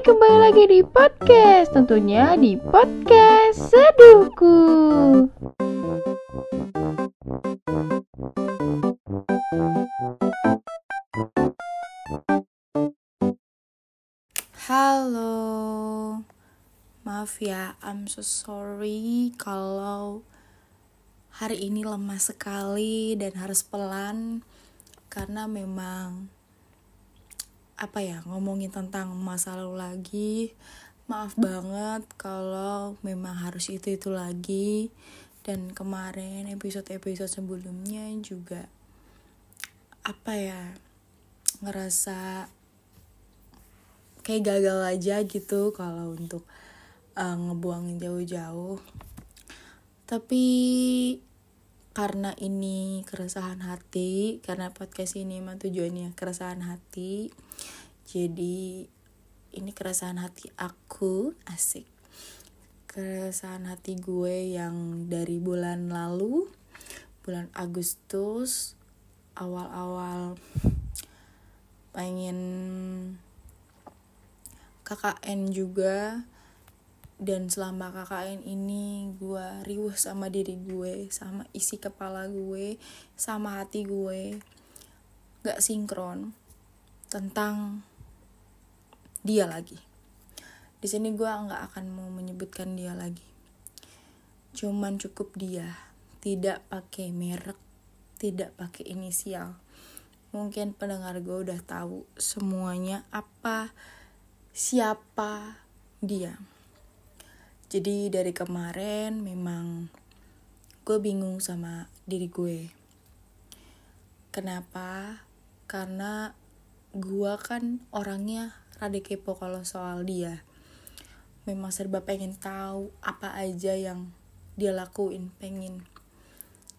Kembali lagi di podcast, tentunya di podcast Seduhku. Halo, maaf ya, I'm so sorry kalau hari ini lemah sekali dan harus pelan karena memang apa ya ngomongin tentang masa lalu lagi. Maaf banget kalau memang harus itu itu lagi. Dan kemarin episode episode sebelumnya juga apa ya ngerasa kayak gagal aja gitu kalau untuk uh, ngebuangin jauh-jauh. Tapi karena ini keresahan hati karena podcast ini emang tujuannya keresahan hati jadi ini keresahan hati aku asik. Keresahan hati gue yang dari bulan lalu bulan Agustus awal-awal pengen KKN juga. Dan selama KKN ini gue riuh sama diri gue sama isi kepala gue sama hati gue. Gak sinkron tentang dia lagi. Di sini gue nggak akan mau menyebutkan dia lagi. Cuman cukup dia. Tidak pakai merek tidak pakai inisial. Mungkin pendengar gue udah tahu semuanya apa siapa dia. Jadi dari kemarin memang gue bingung sama diri gue. Kenapa? Karena gue kan orangnya rada kepo kalau soal dia. Memang serba pengen tahu apa aja yang dia lakuin, pengen.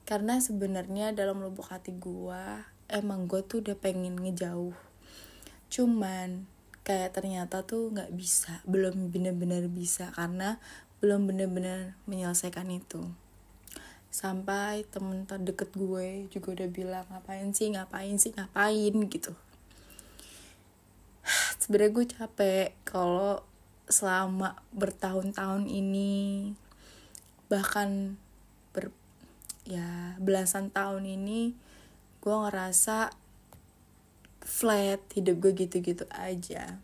Karena sebenarnya dalam lubuk hati gue, emang gue tuh udah pengen ngejauh. Cuman kayak ternyata tuh nggak bisa belum bener-bener bisa karena belum bener-bener menyelesaikan itu sampai temen terdekat gue juga udah bilang ngapain sih ngapain sih ngapain gitu sebenarnya gue capek kalau selama bertahun-tahun ini bahkan ber ya belasan tahun ini gue ngerasa flat hidup gue gitu-gitu aja.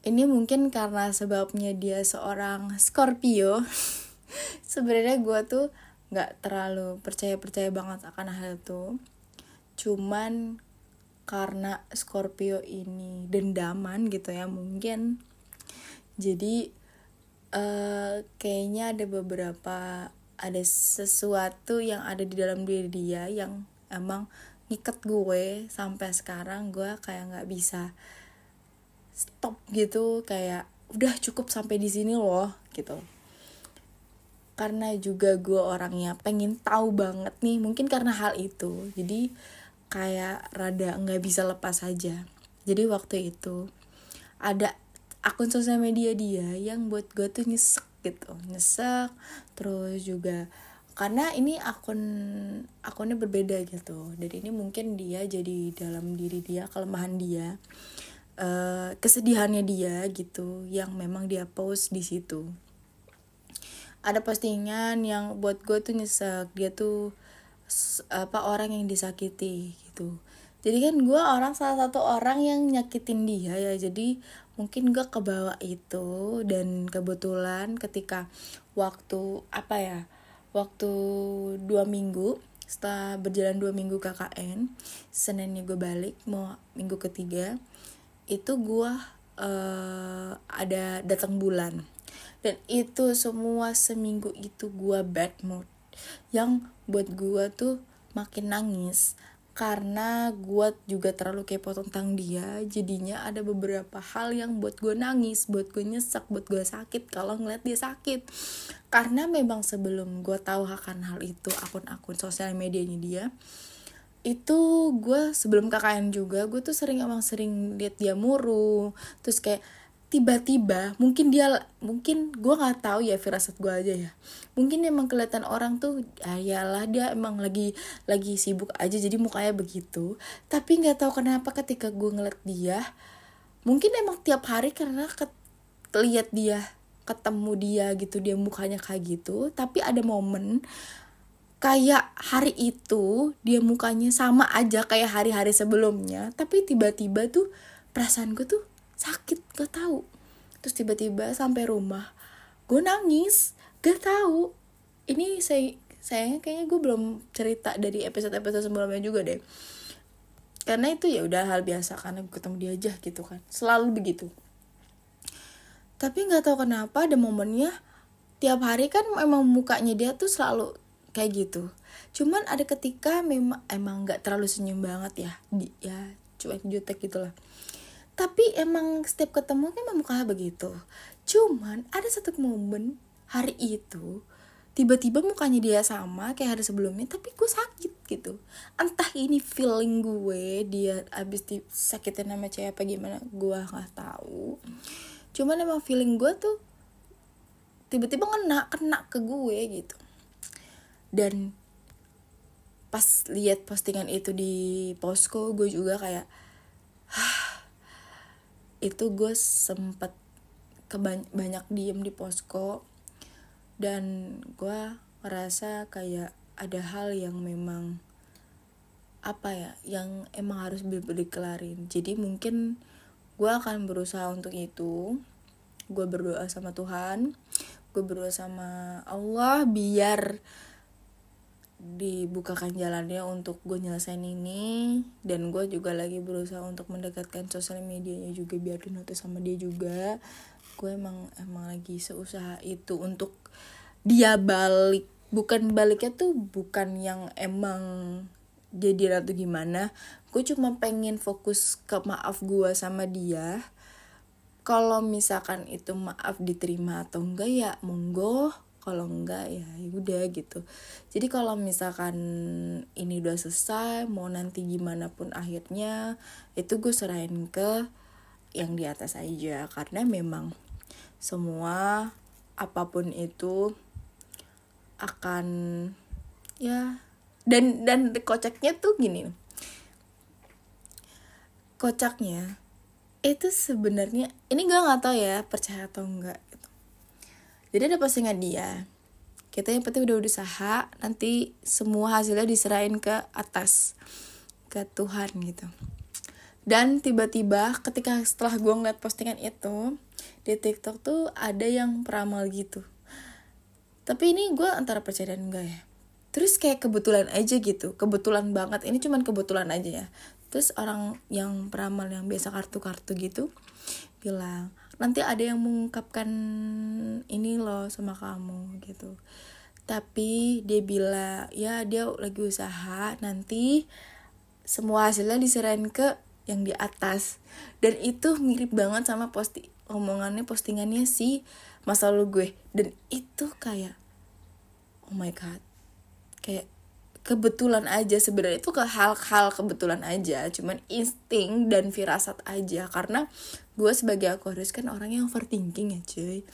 Ini mungkin karena sebabnya dia seorang Scorpio sebenarnya gue tuh nggak terlalu percaya percaya banget akan hal itu. Cuman karena Scorpio ini dendaman gitu ya mungkin. Jadi uh, kayaknya ada beberapa ada sesuatu yang ada di dalam diri dia yang emang ngiket gue sampai sekarang gue kayak nggak bisa stop gitu kayak udah cukup sampai di sini loh gitu. Karena juga gue orangnya pengen tahu banget nih mungkin karena hal itu. Jadi kayak rada nggak bisa lepas aja. Jadi waktu itu ada akun sosial media dia yang buat gue tuh nyesek gitu nyesek terus juga karena ini akun akunnya berbeda gitu. Dan ini mungkin dia jadi dalam diri dia kelemahan dia uh, kesedihannya dia gitu yang memang dia post di situ. Ada postingan yang buat gue tuh nyesek dia tuh apa orang yang disakiti gitu. Jadi kan gue orang salah satu orang yang nyakitin dia ya. Jadi mungkin gue kebawa itu dan kebetulan ketika waktu apa ya waktu dua minggu setelah berjalan dua minggu KKN Seninnya gue balik mau minggu ketiga itu gue uh, ada datang bulan. Dan itu semua seminggu itu gue bad mood yang buat gue tuh makin nangis. Karena gue juga terlalu kepo tentang dia jadinya ada beberapa hal yang buat gue nangis buat gue nyesek buat gue sakit kalau ngeliat dia sakit. Karena memang sebelum gue tahu akan hal itu akun-akun sosial medianya dia itu gue sebelum KKN juga gue tuh sering emang sering liat dia muru. Terus kayak tiba-tiba mungkin dia mungkin gue nggak tahu ya firasat gue aja ya. Mungkin emang kelihatan orang tuh ayalah ah, dia emang lagi lagi sibuk aja jadi mukanya begitu. Tapi nggak tahu kenapa ketika gue ngeliat dia mungkin emang tiap hari karena ke lihat dia ketemu dia gitu dia mukanya kayak gitu tapi ada momen kayak hari itu dia mukanya sama aja kayak hari-hari sebelumnya tapi tiba-tiba tuh perasaan gue tuh sakit gak tahu. Terus tiba-tiba sampai rumah gue nangis gak tahu. Ini saya saya kayaknya gue belum cerita dari episode-episode sebelumnya juga deh. Karena itu ya udah hal biasa karena gue ketemu dia aja gitu kan. Selalu begitu. Tapi nggak tahu kenapa ada momennya tiap hari kan emang mukanya dia tuh selalu kayak gitu. Cuman ada ketika memang emang nggak terlalu senyum banget ya di, ya cuek jutek gitulah tapi emang setiap ketemu kan mukanya begitu. Cuman ada satu momen hari itu tiba-tiba mukanya dia sama kayak hari sebelumnya tapi gue sakit gitu. Entah ini feeling gue dia abis disakitin sama cewek apa gimana gue nggak tahu. Cuman emang feeling gue tuh tiba-tiba kena kena ke gue gitu. Dan pas lihat postingan itu di posko gue juga kayak itu gue sempet kebanyak banyak diem di posko. Dan gue ngerasa kayak ada hal yang memang apa ya yang emang harus dikelarin. Jadi mungkin gue akan berusaha untuk itu. Gue berdoa sama Tuhan. Gue berdoa sama Allah biar dibukakan jalannya untuk gue nyelesain ini. Dan gue juga lagi berusaha untuk mendekatkan sosial medianya juga biar dinotis sama dia juga. Gue emang emang lagi seusaha itu untuk dia balik. Bukan baliknya tuh bukan yang emang jadi ratu gimana. Gue cuma pengen fokus ke maaf gue sama dia. Kalau misalkan itu maaf diterima atau enggak ya monggo kalau enggak ya, ya udah gitu. Jadi kalau misalkan ini udah selesai mau nanti gimana pun akhirnya itu gue serahin ke yang di atas aja. Karena memang semua apa pun itu akan ya dan dan kocaknya tuh gini. Kocaknya itu sebenarnya ini gue nggak tahu ya percaya atau enggak jadi ada postingan dia. Kita yang penting udah usaha nanti semua hasilnya diserahin ke atas ke Tuhan gitu. Dan tiba-tiba ketika setelah gue ngeliat postingan itu di TikTok tuh ada yang peramal gitu. Tapi ini gue antara percaya dan enggak ya? Terus kayak kebetulan aja gitu kebetulan banget. Ini cuman kebetulan aja ya. Terus orang yang peramal yang biasa kartu-kartu gitu bilang nanti ada yang mengungkapkan ini loh sama kamu gitu. Tapi dia bilang ya dia lagi usaha nanti semua hasilnya diserahin ke yang di atas. Dan itu mirip banget sama posti omongannya postingannya si masa lalu gue. Dan itu kayak oh my god. Kayak kebetulan aja sebenarnya itu ke hal-hal kebetulan aja cuman insting dan firasat aja. Karena gue sebagai Aquarius kan orang yang overthinking ya cuy.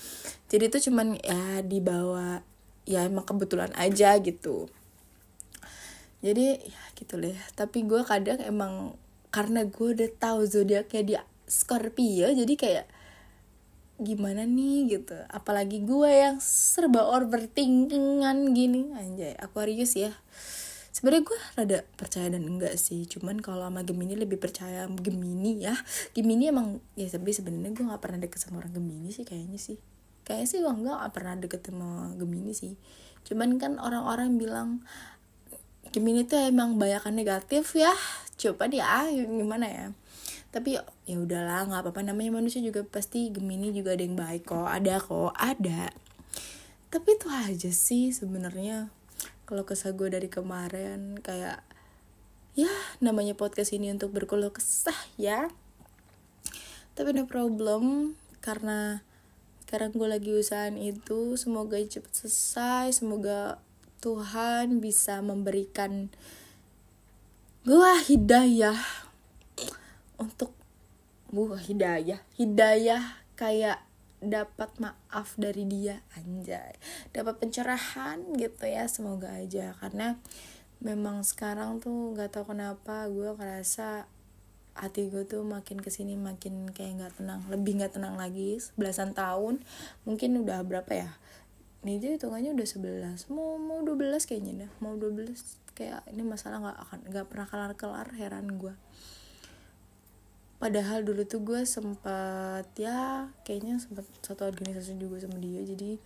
Jadi itu cuman ya dibawa ya emang kebetulan aja gitu. Jadi ya gitu deh. Tapi gue kadang emang karena gue udah tahu zodiaknya dia Scorpio jadi kayak gimana nih gitu. Apalagi gue yang serba overthinkingan gini. Anjay Aquarius ya sebenarnya gue rada percaya dan enggak sih. Cuman kalau sama Gemini lebih percaya Gemini ya. Gemini emang ya tapi sebenarnya gue nggak pernah deket sama orang Gemini sih kayaknya sih. Kayaknya sih gue nggak pernah deket sama Gemini sih. Cuman kan orang-orang bilang Gemini tuh emang banyakan negatif ya. Coba dia ah, gimana ya? Tapi ya udahlah nggak apa-apa. Namanya manusia juga pasti Gemini juga ada yang baik kok. Ada kok ada. Tapi itu aja sih sebenarnya kalau kesah gue dari kemarin kayak ya namanya podcast ini untuk berkeluh kesah ya. Tapi no problem karena sekarang gue lagi usahain itu semoga cepet selesai semoga Tuhan bisa memberikan gue hidayah untuk buah hidayah hidayah kayak dapat maaf dari dia anjay. Dapat pencerahan gitu ya semoga aja. Karena memang sekarang tuh nggak tahu kenapa gue ngerasa hati gue tuh makin ke sini makin kayak nggak tenang lebih nggak tenang lagi. Belasan tahun mungkin udah berapa ya? Ini aja hitungannya udah 11 mau mau 12 kayaknya dah. Mau 12 kayak ini masalah nggak akan nggak pernah kelar kelar heran gue padahal dulu tuh gue sempat ya kayaknya sempat satu organisasi juga sama dia. Jadi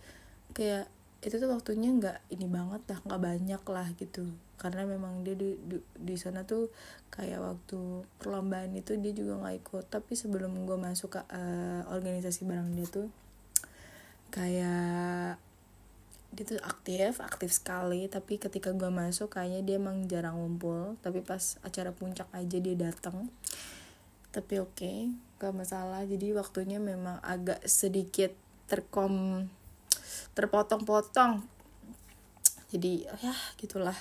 kayak itu tuh waktunya nggak ini banget lah nggak banyak lah gitu. Karena memang dia di, di, di sana tuh kayak waktu perlombaan itu dia juga nggak ikut. Tapi sebelum gue masuk ke uh, organisasi bareng dia tuh kayak dia tuh aktif aktif sekali. Tapi ketika gue masuk kayaknya dia emang jarang ngumpul. Tapi pas acara puncak aja dia datang tapi oke okay, gak masalah. Jadi waktunya memang agak sedikit terkom terpotong-potong. Jadi ya gitulah.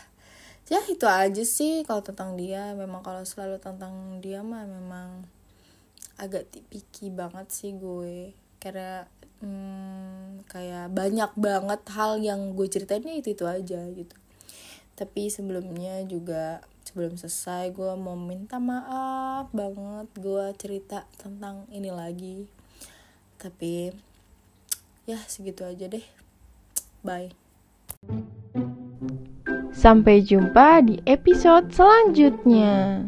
Ya itu aja sih kalau tentang dia. Memang kalau selalu tentang dia mah memang agak tipiki banget sih gue. Karena hmm, kayak banyak banget hal yang gue ceritain itu itu aja gitu tapi sebelumnya juga sebelum selesai gue mau minta maaf banget gue cerita tentang ini lagi. Tapi ya segitu aja deh. Bye. Sampai jumpa di episode selanjutnya